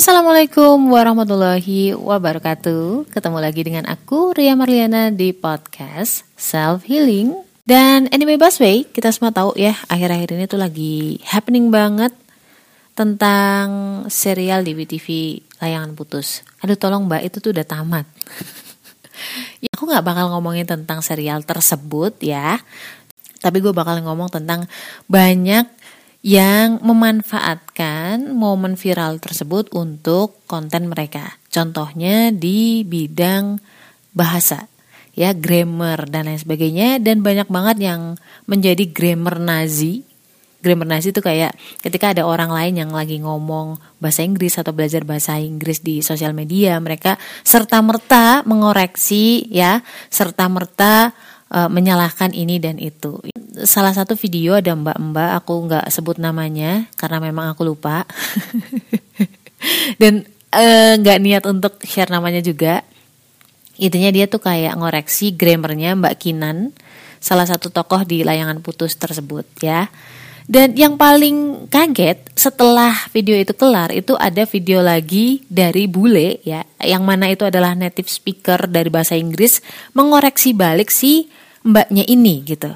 Assalamualaikum warahmatullahi wabarakatuh. Ketemu lagi dengan aku Ria Marliana di podcast Self Healing. Dan anyway busway kita semua tahu ya Akhir-akhir ini tuh lagi happening banget Tentang serial di WTV Layangan Putus. Aduh tolong mbak itu tuh udah tamat. Ya, Aku gak bakal ngomongin tentang serial tersebut ya. Tapi gue bakal ngomong tentang banyak yang memanfaatkan momen viral tersebut untuk konten mereka. Contohnya di bidang bahasa, ya grammar dan lain sebagainya dan banyak banget yang menjadi grammar Nazi. Grammar Nazi itu kayak ketika ada orang lain yang lagi ngomong bahasa Inggris atau belajar bahasa Inggris di sosial media, mereka serta merta mengoreksi ya, serta merta uh, menyalahkan ini dan itu. Salah satu video ada mbak-mbak, aku nggak sebut namanya karena memang aku lupa. dan eh, nggak uh, niat untuk share namanya juga. Intinya dia tuh kayak ngoreksi grammarnya Mbak Kinan, salah satu tokoh di layangan putus tersebut ya. Dan yang paling kaget setelah video itu kelar itu ada video lagi dari bule ya, yang mana itu adalah native speaker dari bahasa Inggris mengoreksi balik si mbaknya ini gitu.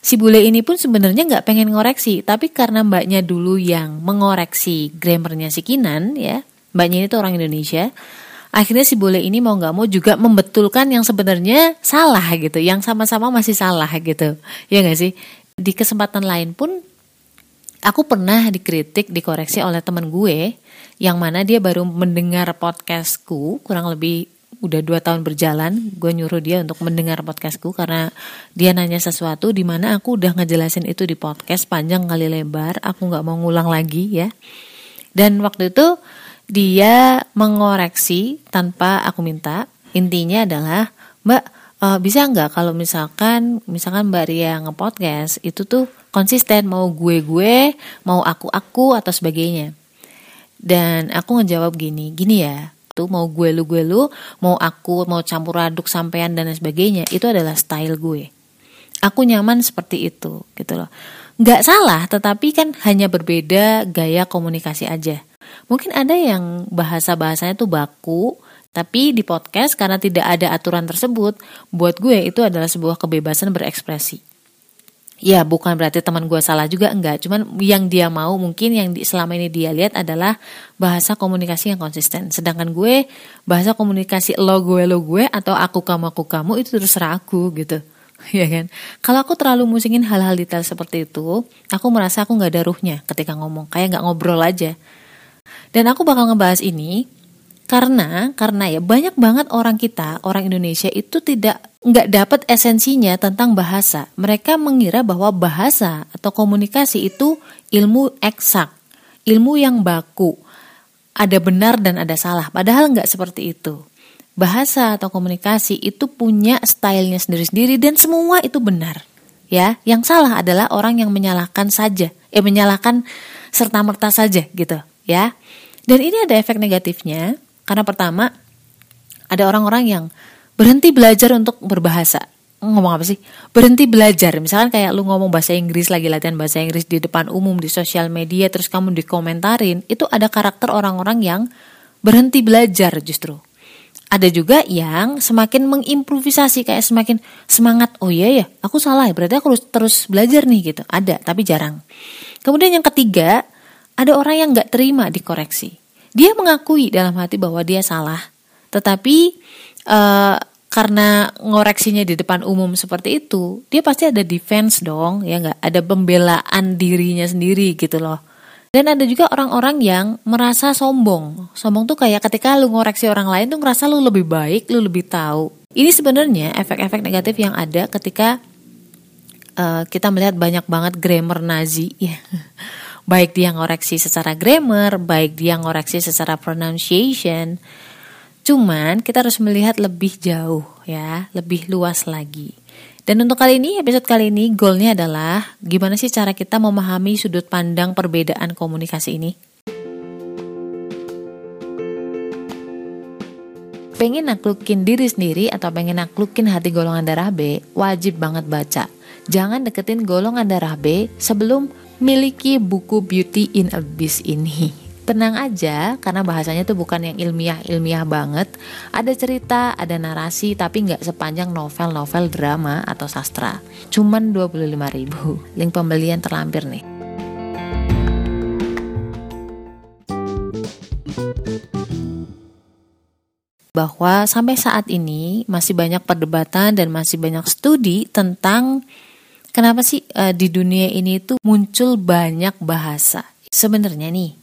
Si bule ini pun sebenarnya nggak pengen ngoreksi, tapi karena mbaknya dulu yang mengoreksi grammarnya si Kinan ya, mbaknya ini tuh orang Indonesia, akhirnya si bule ini mau nggak mau juga membetulkan yang sebenarnya salah gitu, yang sama-sama masih salah gitu, ya nggak sih? Di kesempatan lain pun aku pernah dikritik, dikoreksi oleh temen gue, yang mana dia baru mendengar podcastku kurang lebih udah dua tahun berjalan gue nyuruh dia untuk mendengar podcastku karena dia nanya sesuatu di mana aku udah ngejelasin itu di podcast panjang kali lebar aku nggak mau ngulang lagi ya. Dan waktu itu dia mengoreksi tanpa aku minta. Intinya adalah mbak uh, bisa nggak kalau misalkan misalkan mbak Ria ngepodcast itu tuh konsisten mau gue gue mau aku aku atau sebagainya. Dan aku ngejawab gini gini ya tuh mau gue lu gue lu mau aku mau campur aduk sampean dan sebagainya itu adalah style gue. Aku nyaman seperti itu gitu loh. Nggak salah tetapi kan hanya berbeda gaya komunikasi aja. Mungkin ada yang bahasa bahasanya tuh baku tapi di podcast karena tidak ada aturan tersebut buat gue itu adalah sebuah kebebasan berekspresi ya bukan berarti teman gue salah juga enggak. Cuman yang dia mau mungkin yang di, selama ini dia lihat adalah bahasa komunikasi yang konsisten. Sedangkan gue bahasa komunikasi lo gue lo gue atau aku kamu aku kamu itu terserah aku gitu. Ya kan? Kalau aku terlalu musingin hal-hal detail seperti itu aku merasa aku nggak ada ruhnya ketika ngomong. Kayak nggak ngobrol aja. Dan aku bakal ngebahas ini karena karena ya banyak banget orang kita orang Indonesia itu tidak nggak dapat esensinya tentang bahasa. Mereka mengira bahwa bahasa atau komunikasi itu ilmu eksak, ilmu yang baku, ada benar dan ada salah. Padahal nggak seperti itu. Bahasa atau komunikasi itu punya stylenya sendiri-sendiri dan semua itu benar. Ya, yang salah adalah orang yang menyalahkan saja, eh menyalahkan serta merta saja gitu, ya. Dan ini ada efek negatifnya karena pertama ada orang-orang yang berhenti belajar untuk berbahasa. Ngomong apa sih? Berhenti belajar. Misalkan kayak lu ngomong bahasa Inggris lagi latihan bahasa Inggris di depan umum di sosial media terus kamu dikomentarin itu ada karakter orang-orang yang berhenti belajar justru. Ada juga yang semakin mengimprovisasi kayak semakin semangat oh iya ya aku salah ya berarti aku harus terus belajar nih gitu. Ada tapi jarang. Kemudian yang ketiga ada orang yang nggak terima dikoreksi. Dia mengakui dalam hati bahwa dia salah tetapi uh, karena ngoreksinya di depan umum seperti itu, dia pasti ada defense dong, ya nggak? Ada pembelaan dirinya sendiri gitu loh. Dan ada juga orang-orang yang merasa sombong. Sombong tuh kayak ketika lu ngoreksi orang lain tuh ngerasa lu lebih baik, lu lebih tahu. Ini sebenarnya efek-efek negatif yang ada ketika uh, kita melihat banyak banget grammar Nazi ya. Baik dia ngoreksi secara grammar, baik dia ngoreksi secara pronunciation, Cuman kita harus melihat lebih jauh ya, lebih luas lagi. Dan untuk kali ini, episode kali ini, goalnya adalah gimana sih cara kita memahami sudut pandang perbedaan komunikasi ini? Pengen naklukin diri sendiri atau pengen naklukin hati golongan darah B, wajib banget baca. Jangan deketin golongan darah B sebelum miliki buku Beauty in Abyss ini. Tenang aja karena bahasanya tuh bukan yang ilmiah-ilmiah banget. Ada cerita, ada narasi tapi nggak sepanjang novel-novel drama atau sastra. Cuman 25.000. Link pembelian terlampir nih. bahwa sampai saat ini masih banyak perdebatan dan masih banyak studi tentang kenapa sih uh, di dunia ini tuh muncul banyak bahasa. Sebenarnya nih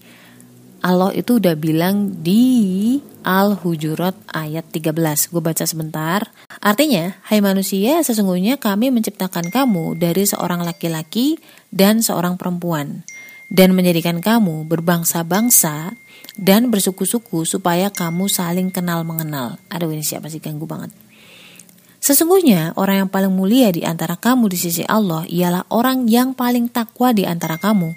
Allah itu udah bilang di Al-Hujurat ayat 13. Gue baca sebentar. Artinya, hai manusia, sesungguhnya kami menciptakan kamu dari seorang laki-laki dan seorang perempuan dan menjadikan kamu berbangsa-bangsa dan bersuku-suku supaya kamu saling kenal mengenal. Aduh ini siapa sih ganggu banget. Sesungguhnya orang yang paling mulia di antara kamu di sisi Allah ialah orang yang paling takwa di antara kamu.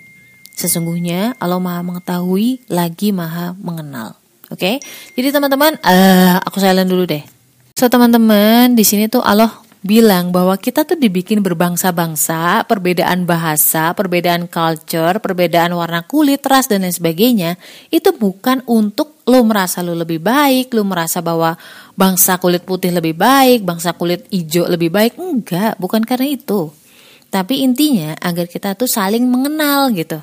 Sesungguhnya Allah Maha mengetahui lagi Maha mengenal. Oke, okay? jadi teman-teman, uh, aku silent dulu deh. So teman-teman, di sini tuh Allah bilang bahwa kita tuh dibikin berbangsa-bangsa, perbedaan bahasa, perbedaan culture, perbedaan warna kulit, ras dan lain sebagainya, itu bukan untuk lo merasa lo lebih baik, lo merasa bahwa bangsa kulit putih lebih baik, bangsa kulit hijau lebih baik, enggak, bukan karena itu. Tapi intinya agar kita tuh saling mengenal gitu.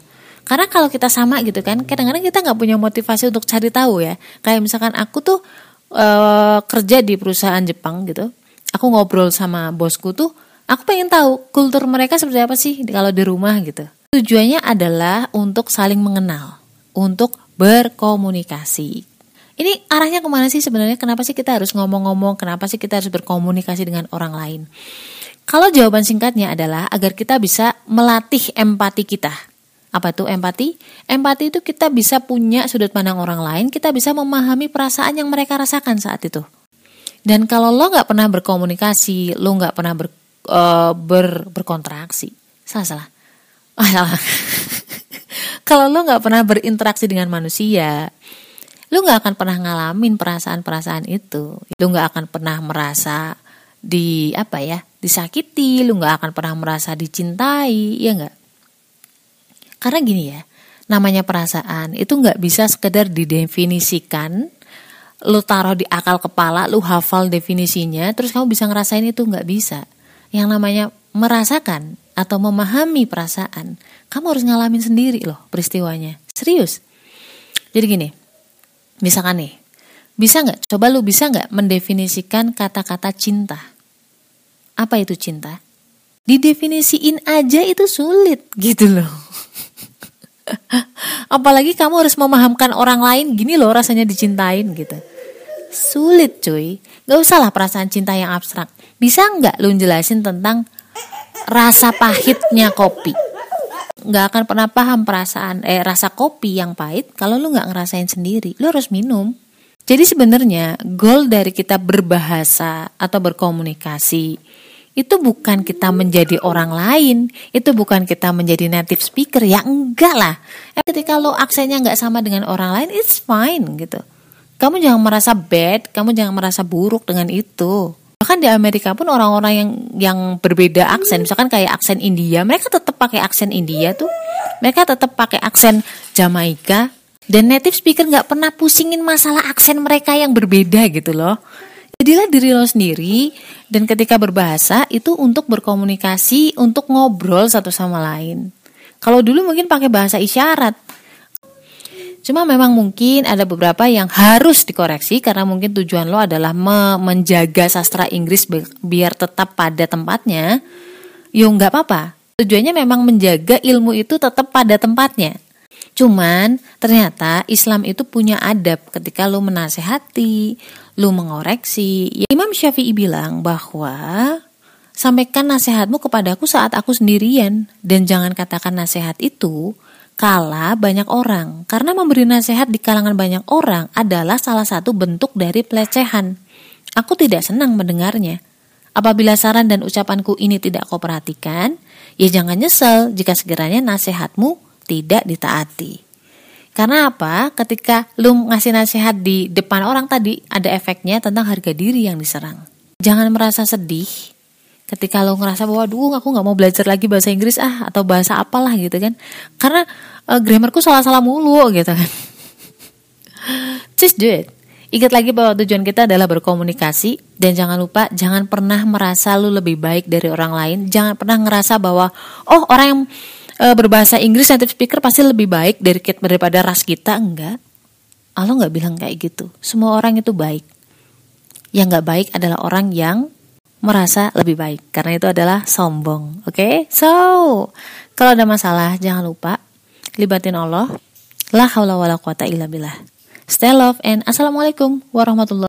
Karena kalau kita sama gitu kan, kadang-kadang kita nggak punya motivasi untuk cari tahu ya. Kayak misalkan aku tuh uh, kerja di perusahaan Jepang gitu, aku ngobrol sama bosku tuh aku pengen tahu kultur mereka seperti apa sih kalau di rumah gitu. Tujuannya adalah untuk saling mengenal, untuk berkomunikasi. Ini arahnya ke mana sih sebenarnya? Kenapa sih kita harus ngomong-ngomong? Kenapa sih kita harus berkomunikasi dengan orang lain? Kalau jawaban singkatnya adalah agar kita bisa melatih empati kita. Apa itu empati? Empati itu kita bisa punya sudut pandang orang lain, kita bisa memahami perasaan yang mereka rasakan saat itu. Dan kalau lo nggak pernah berkomunikasi, lo nggak pernah ber, uh, ber, berkontraksi, salah salah. Oh, salah. kalau lo nggak pernah berinteraksi dengan manusia, lo nggak akan pernah ngalamin perasaan-perasaan itu. Lo nggak akan pernah merasa di apa ya disakiti, lo nggak akan pernah merasa dicintai, ya nggak? Karena gini ya, namanya perasaan itu nggak bisa sekedar didefinisikan lu taruh di akal kepala, lu hafal definisinya, terus kamu bisa ngerasain itu nggak bisa. Yang namanya merasakan atau memahami perasaan, kamu harus ngalamin sendiri loh peristiwanya. Serius. Jadi gini, misalkan nih, bisa nggak? Coba lu bisa nggak mendefinisikan kata-kata cinta? Apa itu cinta? Didefinisiin aja itu sulit gitu loh. Apalagi kamu harus memahamkan orang lain gini loh rasanya dicintain gitu. Sulit cuy. Gak usah lah perasaan cinta yang abstrak. Bisa nggak lu jelasin tentang rasa pahitnya kopi? Gak akan pernah paham perasaan eh rasa kopi yang pahit kalau lu nggak ngerasain sendiri. Lu harus minum. Jadi sebenarnya goal dari kita berbahasa atau berkomunikasi itu bukan kita menjadi orang lain, itu bukan kita menjadi native speaker, ya enggak lah. Eh, ketika lo aksennya nggak sama dengan orang lain, it's fine gitu. Kamu jangan merasa bad, kamu jangan merasa buruk dengan itu. Bahkan di Amerika pun orang-orang yang yang berbeda aksen, misalkan kayak aksen India, mereka tetap pakai aksen India tuh, mereka tetap pakai aksen Jamaika, dan native speaker nggak pernah pusingin masalah aksen mereka yang berbeda gitu loh. Jadilah diri lo sendiri dan ketika berbahasa itu untuk berkomunikasi, untuk ngobrol satu sama lain. Kalau dulu mungkin pakai bahasa isyarat. Cuma memang mungkin ada beberapa yang harus dikoreksi karena mungkin tujuan lo adalah me menjaga sastra Inggris biar tetap pada tempatnya. Yo nggak apa-apa. Tujuannya memang menjaga ilmu itu tetap pada tempatnya. Cuman ternyata Islam itu punya adab ketika lo menasehati, lu mengoreksi. Ya, Imam Syafi'i bilang bahwa sampaikan nasihatmu kepadaku saat aku sendirian dan jangan katakan nasihat itu kala banyak orang. Karena memberi nasihat di kalangan banyak orang adalah salah satu bentuk dari pelecehan. Aku tidak senang mendengarnya. Apabila saran dan ucapanku ini tidak kau perhatikan, ya jangan nyesel jika sekiranya nasihatmu tidak ditaati. Karena apa? Ketika lu ngasih nasihat di depan orang tadi ada efeknya tentang harga diri yang diserang. Jangan merasa sedih ketika lo ngerasa bahwa duh aku nggak mau belajar lagi bahasa Inggris ah atau bahasa apalah gitu kan. Karena uh, grammarku salah-salah mulu gitu kan. Just do it. Ingat lagi bahwa tujuan kita adalah berkomunikasi dan jangan lupa jangan pernah merasa lu lebih baik dari orang lain. Jangan pernah ngerasa bahwa oh orang yang e, berbahasa Inggris native speaker pasti lebih baik dari daripada ras kita. Enggak. Allah nggak bilang kayak gitu. Semua orang itu baik. Yang nggak baik adalah orang yang merasa lebih baik karena itu adalah sombong. Oke, okay? so kalau ada masalah jangan lupa libatin Allah. La haula wala quwata illa billah. Stay love and assalamualaikum warahmatullahi